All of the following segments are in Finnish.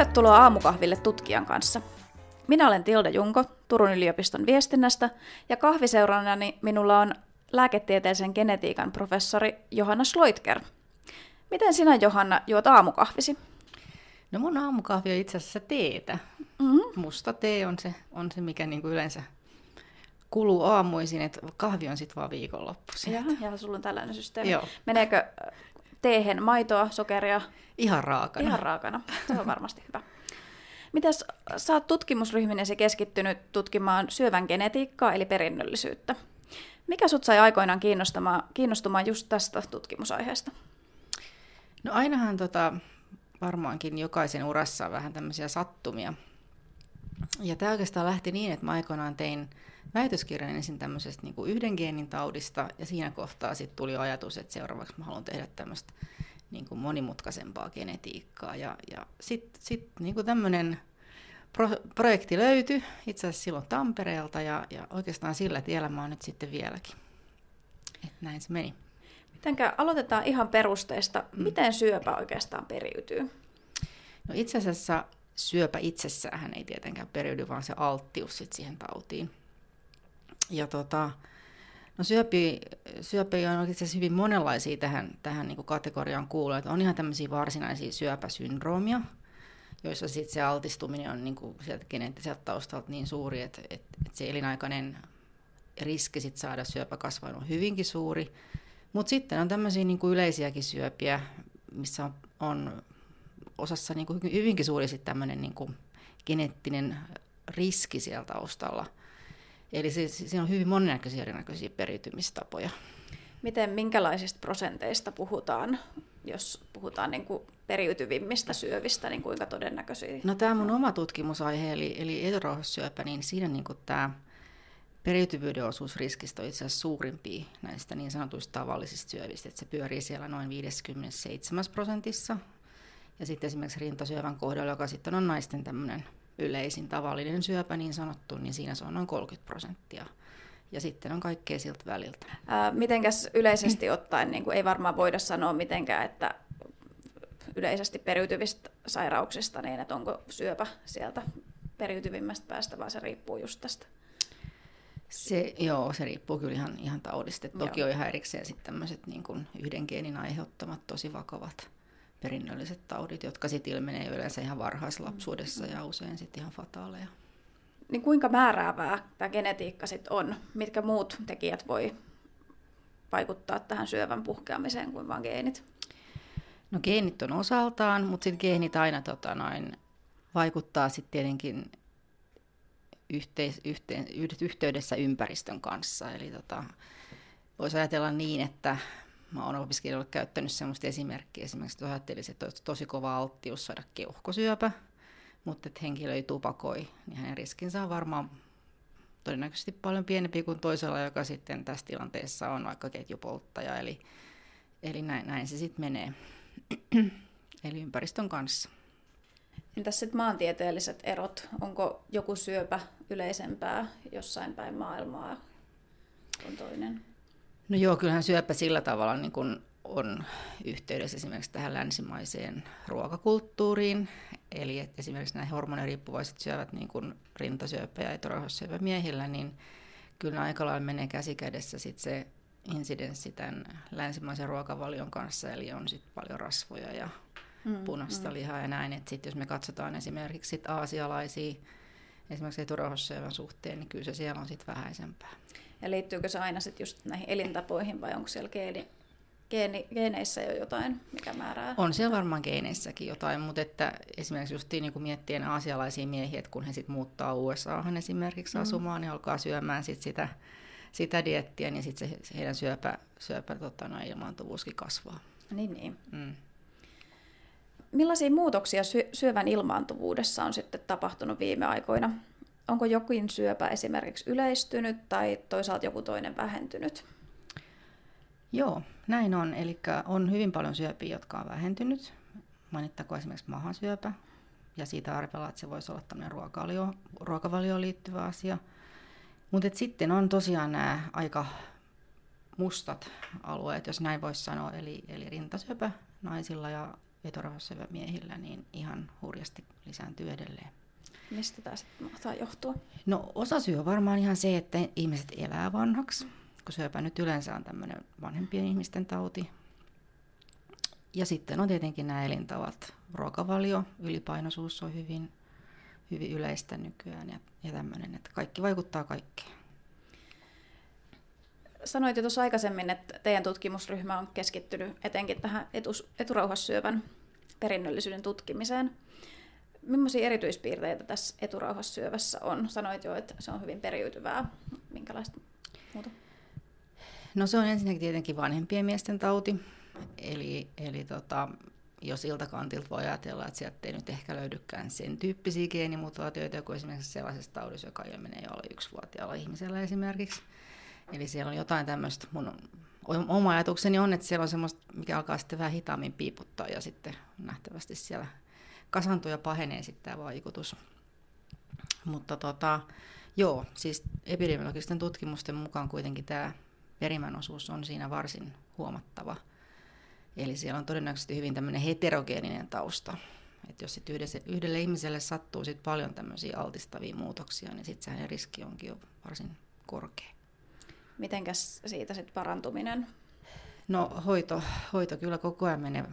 Tervetuloa aamukahville tutkijan kanssa. Minä olen Tilda Junko Turun yliopiston viestinnästä ja kahviseurannani minulla on lääketieteellisen genetiikan professori Johanna Sloitker. Miten sinä Johanna juot aamukahvisi? No mun aamukahvi on itse asiassa teetä. Mm-hmm. Musta tee on se, on se mikä niinku yleensä kuluu aamuisin, että kahvi on sitten vaan viikonloppuisin. Ja sulla on tällainen systeemi. Joo. Meneekö teehen maitoa, sokeria? Ihan raakana. Ihan raakana. Se on varmasti hyvä. Mitäs sä oot tutkimusryhminesi keskittynyt tutkimaan syövän genetiikkaa eli perinnöllisyyttä. Mikä sut sai aikoinaan kiinnostumaan, kiinnostumaan just tästä tutkimusaiheesta? No ainahan tota, varmaankin jokaisen urassa on vähän tämmöisiä sattumia. Ja tämä oikeastaan lähti niin, että mä aikoinaan tein väitöskirjan ensin tämmöisestä niin kuin yhden geenin taudista, ja siinä kohtaa sitten tuli ajatus, että seuraavaksi mä haluan tehdä tämmöistä niin kuin monimutkaisempaa genetiikkaa. Ja, ja sitten sit, niin kuin tämmöinen pro, projekti löytyi itse asiassa silloin Tampereelta, ja, ja oikeastaan sillä tiellä mä oon nyt sitten vieläkin. Et näin se meni. Mitenkä aloitetaan ihan perusteista. Mm. Miten syöpä oikeastaan periytyy? No itse asiassa syöpä itsessään ei tietenkään periydy, vaan se alttius sit siihen tautiin. Ja tota, no syöpi, syöpi on itse asiassa hyvin monenlaisia tähän, tähän niin kategoriaan kuuluu. On ihan tämmöisiä varsinaisia syöpäsyndroomia, joissa sit se altistuminen on niin kuin sieltä geneettiseltä taustalta niin suuri, että, että, että se elinaikainen riski sit saada syöpä kasvaa on hyvinkin suuri. Mutta sitten on tämmöisiä niin kuin yleisiäkin syöpiä, missä on, on osassa niin kuin hyvinkin suuri sitten tämmöinen niin geneettinen riski siellä taustalla – Eli se, siinä on hyvin monennäköisiä erinäköisiä periytymistapoja. Miten, minkälaisista prosenteista puhutaan, jos puhutaan niin kuin periytyvimmistä syövistä, niin kuinka todennäköisiä? No tämä mun oma tutkimusaihe, eli, eli eturauhassyöpä, niin siinä niin kuin tämä periytyvyyden osuus riskistä on itse asiassa suurimpia näistä niin sanotuista tavallisista syövistä, että se pyörii siellä noin 57 prosentissa. Ja sitten esimerkiksi rintasyövän kohdalla, joka sitten on naisten tämmöinen yleisin tavallinen syöpä niin sanottu, niin siinä se on noin 30 prosenttia. Ja sitten on kaikkea siltä väliltä. Ää, mitenkäs yleisesti ottaen, niin kuin ei varmaan voida sanoa mitenkään, että yleisesti periytyvistä sairauksista, niin että onko syöpä sieltä periytyvimmästä päästä, vaan se riippuu just tästä? Se, joo, se riippuu kyllä ihan, ihan taudista. Toki joo. on ihan erikseen sitten tämmöiset niin yhden geenin aiheuttamat tosi vakavat perinnölliset taudit, jotka sitten ilmenee yleensä ihan varhaislapsuudessa ja usein sitten ihan fataaleja. Niin kuinka määräävää tämä genetiikka sitten on? Mitkä muut tekijät voi vaikuttaa tähän syövän puhkeamiseen kuin vain geenit? No geenit on osaltaan, mutta sitten geenit aina tota, noin, vaikuttaa sitten tietenkin yhteis, yhteen, yhteydessä ympäristön kanssa. Eli tota, voisi ajatella niin, että mä oon opiskelijoille käyttänyt sellaista esimerkkiä, esimerkiksi että ajattelisin, että olisi tosi kova alttius saada keuhkosyöpä, mutta että henkilö ei tupakoi, niin hänen riskinsä on varmaan todennäköisesti paljon pienempi kuin toisella, joka sitten tässä tilanteessa on vaikka ketjupolttaja, eli, eli näin, näin se sitten menee, eli ympäristön kanssa. Entäs sitten maantieteelliset erot? Onko joku syöpä yleisempää jossain päin maailmaa kuin toinen? No joo, kyllähän syöpä sillä tavalla niin kuin on yhteydessä esimerkiksi tähän länsimaiseen ruokakulttuuriin. Eli että esimerkiksi nämä hormoniriippuvaiset syövät niin kuin rintasyöpä ja eturauhassyöpä miehillä, niin kyllä aika lailla menee käsikädessä sit se insidenssi tämän länsimaisen ruokavalion kanssa, eli on sitten paljon rasvoja ja mm, punaista mm. lihaa ja näin. Että sit jos me katsotaan esimerkiksi sit aasialaisia, esimerkiksi eturauhassyövän suhteen, niin kyllä se siellä on sitten vähäisempää. Ja liittyykö se aina sitten just näihin elintapoihin vai onko siellä geeni, geeni, geeneissä jo jotain, mikä määrää? On siellä varmaan geeneissäkin jotain, mutta että esimerkiksi just niin kuin miettien aasialaisia miehiä, että kun he sitten muuttaa USAhan esimerkiksi mm. asumaan, niin alkaa syömään sit sitä, sitä diettiä, niin sitten se, heidän syöpä, syöpä tota, no, ilmaantuvuuskin kasvaa. Niin, niin. Mm. Millaisia muutoksia syövän ilmaantuvuudessa on sitten tapahtunut viime aikoina? Onko jokin syöpä esimerkiksi yleistynyt tai toisaalta joku toinen vähentynyt? Joo, näin on. Eli on hyvin paljon syöpiä, jotka on vähentynyt. Mainittakoon esimerkiksi mahasyöpä. Ja siitä arvellaan, että se voisi olla tämmöinen ruokavalio, ruokavalioon liittyvä asia. Mutta sitten on tosiaan nämä aika mustat alueet, jos näin voisi sanoa, eli, eli rintasyöpä naisilla ja eturauhassyövämiehillä niin ihan hurjasti lisääntyy edelleen. Mistä tämä sitten mahtaa johtua? No osa syy on varmaan ihan se, että ihmiset elää vanhaksi, kun syöpä nyt yleensä on tämmöinen vanhempien ihmisten tauti. Ja sitten on tietenkin nämä elintavat. Ruokavalio, ylipainoisuus on hyvin, hyvin yleistä nykyään ja, ja tämmöinen, että kaikki vaikuttaa kaikkeen. Sanoit jo tuossa aikaisemmin, että teidän tutkimusryhmä on keskittynyt etenkin tähän etus, eturauhassyövän perinnöllisyyden tutkimiseen. Millaisia erityispiirteitä tässä eturauhassyövässä on? Sanoit jo, että se on hyvin periytyvää. Minkälaista muuta? No se on ensinnäkin tietenkin vanhempien miesten tauti. Eli, eli tota, jos iltakantilta voi ajatella, että sieltä ei nyt ehkä löydykään sen tyyppisiä geenimutaatioita kuin esimerkiksi sellaisessa taudissa, joka ilmenee jo alle yksivuotiaalla ihmisellä esimerkiksi. Eli siellä on jotain tämmöistä, mun oma ajatukseni on, että siellä on semmoista, mikä alkaa sitten vähän hitaammin piiputtaa ja sitten nähtävästi siellä kasantuu ja pahenee sitten tämä vaikutus. Mutta tota, joo, siis epidemiologisten tutkimusten mukaan kuitenkin tämä perimän osuus on siinä varsin huomattava. Eli siellä on todennäköisesti hyvin tämmöinen heterogeeninen tausta. Että jos sit yhdelle, yhdelle ihmiselle sattuu sit paljon tämmöisiä altistavia muutoksia, niin sitten se riski onkin jo varsin korkea. Mitenkäs siitä sitten parantuminen? No hoito, hoito kyllä koko ajan menee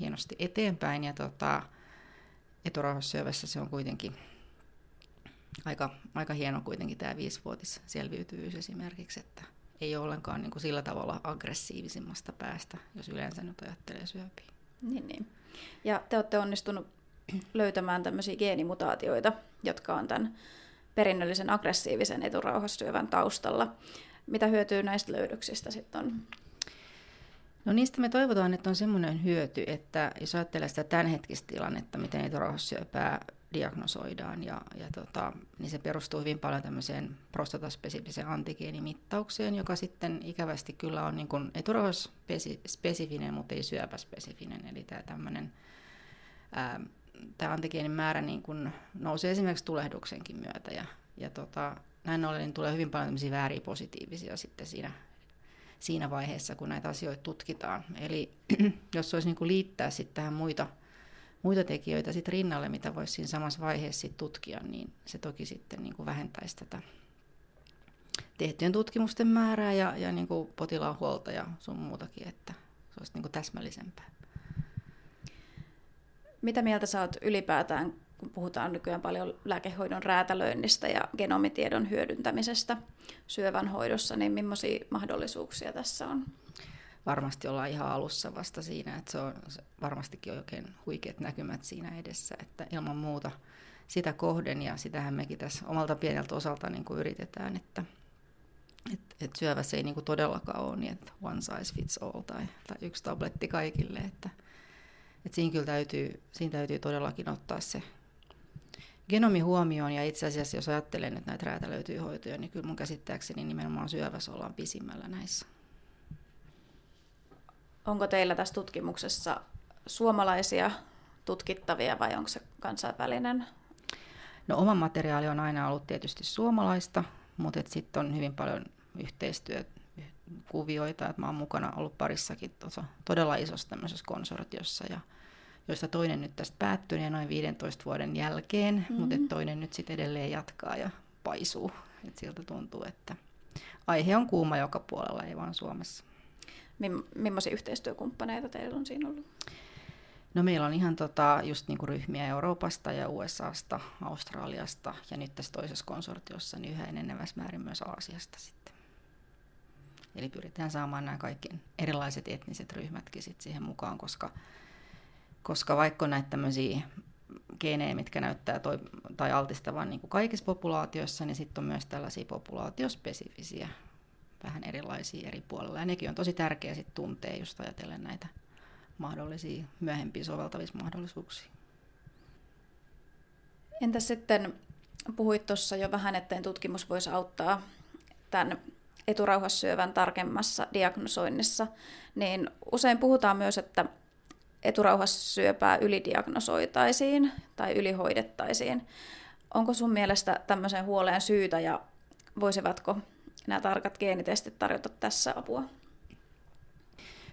hienosti eteenpäin ja tota, eturauhassyövässä se on kuitenkin aika, aika hieno kuitenkin tämä viisivuotis selviytyvyys esimerkiksi, että ei ole ollenkaan niin kuin sillä tavalla aggressiivisimmasta päästä, jos yleensä nyt ajattelee syöpiä. Niin, niin. Ja te olette onnistunut löytämään tämmöisiä geenimutaatioita, jotka on tämän perinnöllisen aggressiivisen eturauhassyövän taustalla. Mitä hyötyä näistä löydöksistä sitten on? No niistä me toivotaan, että on semmoinen hyöty, että jos ajattelee sitä tämänhetkistä tilannetta, miten eturauhassyöpää diagnosoidaan, ja, ja tota, niin se perustuu hyvin paljon tämmöiseen prostataspesifiseen antigeenimittaukseen, joka sitten ikävästi kyllä on niin eturauhasspesifinen, mutta ei syöpäspesifinen, eli tämä tämmöinen ää, tämä antigeenin määrä niin kun nousee esimerkiksi tulehduksenkin myötä, ja, ja tota, näin ollen niin tulee hyvin paljon vääriä positiivisia sitten siinä, siinä vaiheessa, kun näitä asioita tutkitaan. Eli jos olisi niin kuin liittää sitten tähän muita, muita tekijöitä sit rinnalle, mitä voisi siinä samassa vaiheessa sit tutkia, niin se toki sitten niin kuin vähentäisi tätä tehtyjen tutkimusten määrää ja, ja niin kuin potilaan huolta ja sun muutakin, että se olisi niin kuin täsmällisempää. Mitä mieltä sä oot ylipäätään kun puhutaan nykyään paljon lääkehoidon räätälöinnistä ja genomitiedon hyödyntämisestä syövän hoidossa, niin millaisia mahdollisuuksia tässä on? Varmasti ollaan ihan alussa vasta siinä, että se on se varmastikin on oikein huikeat näkymät siinä edessä, että ilman muuta sitä kohden ja sitähän mekin tässä omalta pieneltä osalta niin kuin yritetään, että et, et syövässä ei niin kuin todellakaan ole niin, että one size fits all tai, tai yksi tabletti kaikille, että et siinä kyllä täytyy, siinä täytyy todellakin ottaa se genomi huomioon ja itse asiassa jos ajattelen, että näitä räätälöityy hoitoja, niin kyllä mun käsittääkseni nimenomaan syövässä ollaan pisimmällä näissä. Onko teillä tässä tutkimuksessa suomalaisia tutkittavia vai onko se kansainvälinen? No oma materiaali on aina ollut tietysti suomalaista, mutta sitten on hyvin paljon yhteistyökuvioita, että mä oon mukana ollut parissakin tuossa todella isossa tämmöisessä konsortiossa ja joista toinen nyt tästä päättyy ja noin 15 vuoden jälkeen, mm-hmm. mutta toinen nyt sitten edelleen jatkaa ja paisuu. Et siltä tuntuu, että aihe on kuuma joka puolella, ei vaan Suomessa. Millaisia yhteistyökumppaneita teillä on siinä ollut? No meillä on ihan tota, just niinku ryhmiä Euroopasta ja USAsta, Australiasta ja nyt tässä toisessa konsortiossa niin yhä enenevässä määrin myös Aasiasta sitten. Eli pyritään saamaan nämä kaikki erilaiset etniset ryhmätkin sit siihen mukaan, koska koska vaikka näitä tämmöisiä geenejä, mitkä näyttää toi, tai altistavan niin kuin kaikissa populaatioissa, niin sitten on myös tällaisia populaatiospesifisiä, vähän erilaisia eri puolilla. Ja nekin on tosi tärkeää sitten tuntea, just ajatellen näitä mahdollisia myöhempiä soveltamismahdollisuuksia. Entä sitten, puhuit tuossa jo vähän, että tutkimus voisi auttaa tämän eturauhassyövän tarkemmassa diagnosoinnissa, niin usein puhutaan myös, että eturauhassyöpää ylidiagnosoitaisiin tai ylihoidettaisiin. Onko sun mielestä tämmöiseen huoleen syytä ja voisivatko nämä tarkat geenitestit tarjota tässä apua?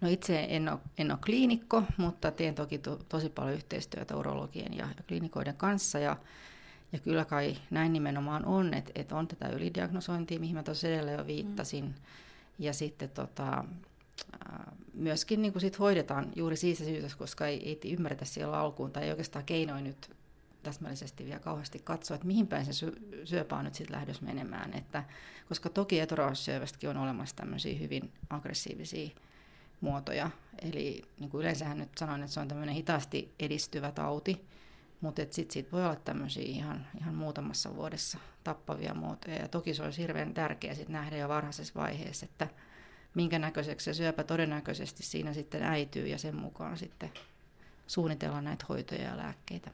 No itse en ole, en ole kliinikko, mutta teen toki to, tosi paljon yhteistyötä urologien ja, ja kliinikoiden kanssa. Ja, ja kyllä kai näin nimenomaan on, että, että on tätä ylidiagnosointia, mihin mä tuossa edellä jo viittasin. Mm. Ja sitten tota, myöskin niin sit hoidetaan juuri siitä syystä, koska ei, ei ymmärretä siellä alkuun tai ei oikeastaan keinoin nyt täsmällisesti vielä kauheasti katsoa, että mihin päin se syöpä on nyt sitten lähdössä menemään. Että, koska toki eturauhassyövästäkin on olemassa tämmöisiä hyvin aggressiivisia muotoja. Eli niin kuin yleensähän nyt sanoin, että se on tämmöinen hitaasti edistyvä tauti, mutta sitten siitä voi olla tämmöisiä ihan, ihan muutamassa vuodessa tappavia muotoja. Ja toki se olisi hirveän tärkeää sit nähdä jo varhaisessa vaiheessa, että minkä näköiseksi se syöpä todennäköisesti siinä sitten äityy ja sen mukaan sitten suunnitella näitä hoitoja ja lääkkeitä.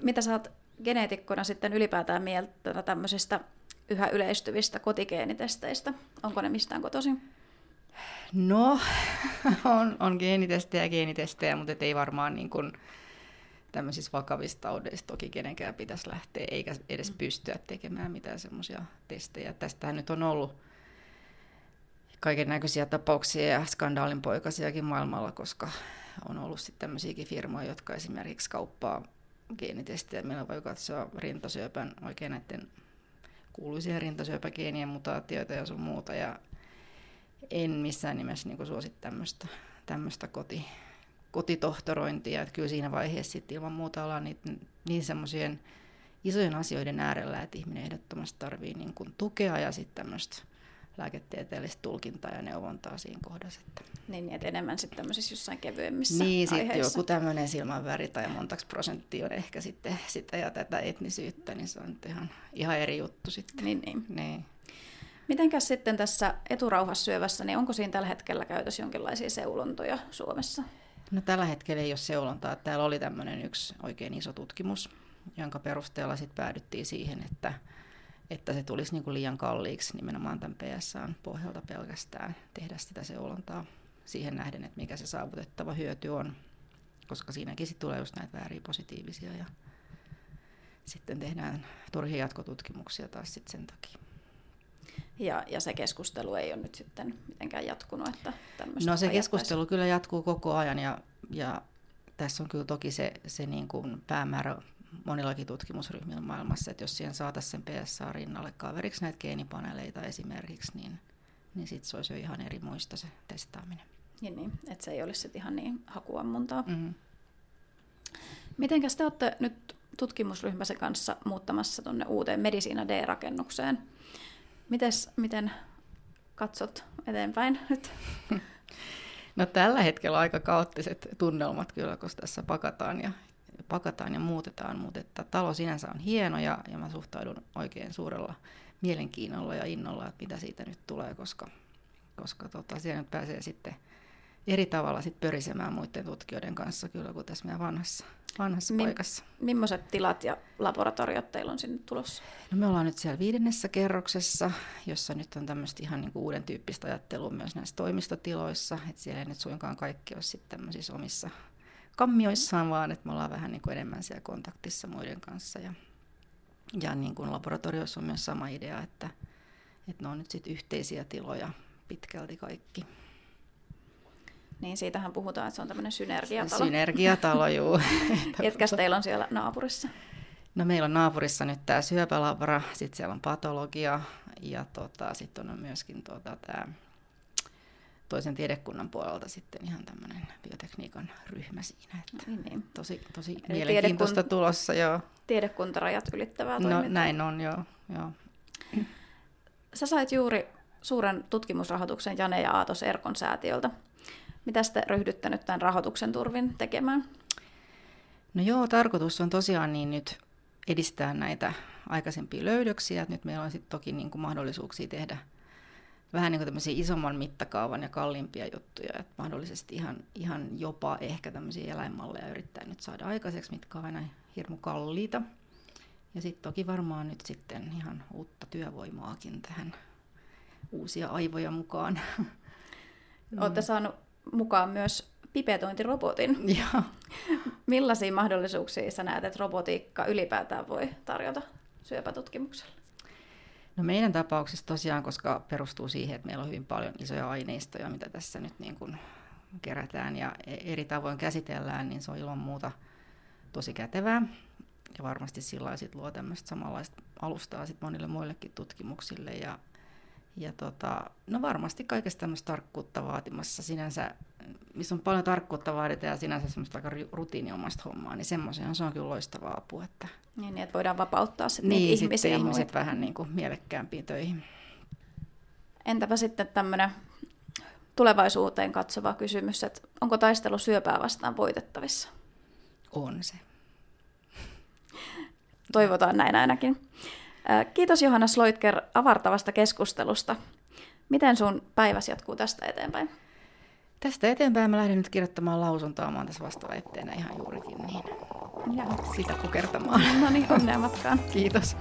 Mitä sä oot geneetikkona sitten ylipäätään mieltä tämmöisistä yhä yleistyvistä kotigeenitesteistä? Onko ne mistään kotoisin? No, on, on geenitestejä ja geenitestejä, mutta ei varmaan niin kuin tämmöisissä vakavissa taudeissa toki kenenkään pitäisi lähteä, eikä edes mm. pystyä tekemään mitään semmoisia testejä. Tästähän nyt on ollut kaiken näköisiä tapauksia ja skandaalinpoikaisiakin maailmalla, koska on ollut sitten tämmöisiäkin firmoja, jotka esimerkiksi kauppaa geenitestejä. Meillä voi katsoa rintasyöpän oikein näiden kuuluisia rintasyöpägeenien mutaatioita ja sun muuta. Ja en missään nimessä niin suosi tämmöistä, tämmöistä koti, kotitohtorointia. Että kyllä siinä vaiheessa sitten ilman muuta ollaan niin, niin semmoisien isojen asioiden äärellä, että ihminen ehdottomasti tarvii niin tukea ja sitten tämmöistä lääketieteellistä tulkintaa ja neuvontaa siinä kohdassa. Että. Niin, että enemmän sitten tämmöisissä jossain kevyemmissä Niin, sitten joku tämmöinen silmänväri tai montaksi prosenttia on ehkä sitten sitä ja tätä etnisyyttä, niin se on ihan, ihan eri juttu sitten. Niin, niin. niin. Mitenkäs sitten tässä eturauhassyövässä, niin onko siinä tällä hetkellä käytössä jonkinlaisia seulontoja Suomessa? No tällä hetkellä ei ole seulontaa. Täällä oli tämmöinen yksi oikein iso tutkimus, jonka perusteella sitten päädyttiin siihen, että että se tulisi niin kuin liian kalliiksi nimenomaan tämän PSAn pohjalta pelkästään tehdä sitä seulontaa siihen nähden, että mikä se saavutettava hyöty on, koska siinäkin sitten tulee just näitä vääriä positiivisia ja sitten tehdään turhia jatkotutkimuksia taas sitten sen takia. Ja, ja se keskustelu ei ole nyt sitten mitenkään jatkunut? Että no se keskustelu kyllä jatkuu koko ajan ja, ja tässä on kyllä toki se, se niin kuin päämäärä monillakin tutkimusryhmillä maailmassa, että jos siihen saataisiin sen PSA rinnalle kaveriksi näitä geenipaneeleita esimerkiksi, niin, niin sitten se olisi jo ihan eri muista se testaaminen. Niin, niin että se ei olisi sitten ihan niin hakuammuntaa. Mm-hmm. Mitenkäs te olette nyt tutkimusryhmässä kanssa muuttamassa tuonne uuteen Medisiina D-rakennukseen? Mites, miten katsot eteenpäin nyt? No tällä hetkellä aika kaoottiset tunnelmat kyllä, kun tässä pakataan ja pakataan ja muutetaan, mutta että talo sinänsä on hieno ja, ja mä suhtaudun oikein suurella mielenkiinnolla ja innolla, että mitä siitä nyt tulee, koska, koska tota, siellä nyt pääsee sitten eri tavalla sit pörisemään muiden tutkijoiden kanssa kyllä kuin tässä meidän vanhassa, vanhassa Mi- paikassa. Millaiset tilat ja laboratoriot teillä on sinne tulossa? No me ollaan nyt siellä viidennessä kerroksessa, jossa nyt on tämmöistä ihan niin uuden tyyppistä ajattelua myös näissä toimistotiloissa, että siellä ei nyt suinkaan kaikki ole sitten tämmöisissä omissa kammioissaan, vaan että me ollaan vähän niin kuin enemmän siellä kontaktissa muiden kanssa. Ja, ja niin kuin laboratoriossa on myös sama idea, että, että ne on nyt sitten yhteisiä tiloja pitkälti kaikki. Niin siitähän puhutaan, että se on tämmöinen synergiatalo. Synergiatalo, juu. Ketkäs teillä on siellä naapurissa? No meillä on naapurissa nyt tämä syöpälabra, sitten siellä on patologia ja tota, sitten on myöskin tota, tämä toisen tiedekunnan puolelta sitten ihan tämmöinen biotekniikan ryhmä siinä. Että niin, niin. Tosi, tosi mielenkiintoista tiedekun... tulossa, joo. Tiedekuntarajat ylittävää No näin on, joo. joo. Sä sait juuri suuren tutkimusrahoituksen Jane ja Aatos Erkon säätiöltä. Mitä te ryhdytte nyt tämän rahoituksen turvin tekemään? No joo, tarkoitus on tosiaan niin nyt edistää näitä aikaisempia löydöksiä. Nyt meillä on sitten toki niin kuin mahdollisuuksia tehdä – vähän niin kuin isomman mittakaavan ja kalliimpia juttuja, että mahdollisesti ihan, ihan jopa ehkä tämmöisiä eläinmalleja yrittää nyt saada aikaiseksi, mitkä on aina hirmu kalliita. Ja sitten toki varmaan nyt sitten ihan uutta työvoimaakin tähän, uusia aivoja mukaan. Olette saanut mukaan myös pipetointirobotin. Joo. Millaisia mahdollisuuksia sä näet, että robotiikka ylipäätään voi tarjota syöpätutkimukselle? No meidän tapauksessa tosiaan, koska perustuu siihen, että meillä on hyvin paljon isoja aineistoja, mitä tässä nyt niin kuin kerätään ja e- eri tavoin käsitellään, niin se on ilman muuta tosi kätevää. Ja varmasti sillä sit luo tämmöistä samanlaista alustaa sit monille muillekin tutkimuksille. Ja, ja tota, no varmasti kaikesta tämmöistä tarkkuutta vaatimassa sinänsä, missä on paljon tarkkuutta vaaditaan ja sinänsä semmoista aika rutiiniomasta hommaa, niin semmoisen se on kyllä loistava apu. Että... Niin, että voidaan vapauttaa sit niin, niitä ihmisiä. ihmiset vähän niin kuin mielekkäämpiin töihin. Entäpä sitten tämmöinen tulevaisuuteen katsova kysymys, että onko taistelu syöpää vastaan voitettavissa? On se. Toivotaan näin ainakin. Kiitos Johanna Sloitker avartavasta keskustelusta. Miten sun päiväsi jatkuu tästä eteenpäin? Tästä eteenpäin mä lähden nyt kirjoittamaan lausuntoa. Mä oon tässä vastaväitteenä ihan juurikin niin. Ja sitä pukertamaan. No niin, onnea matkaan. Kiitos.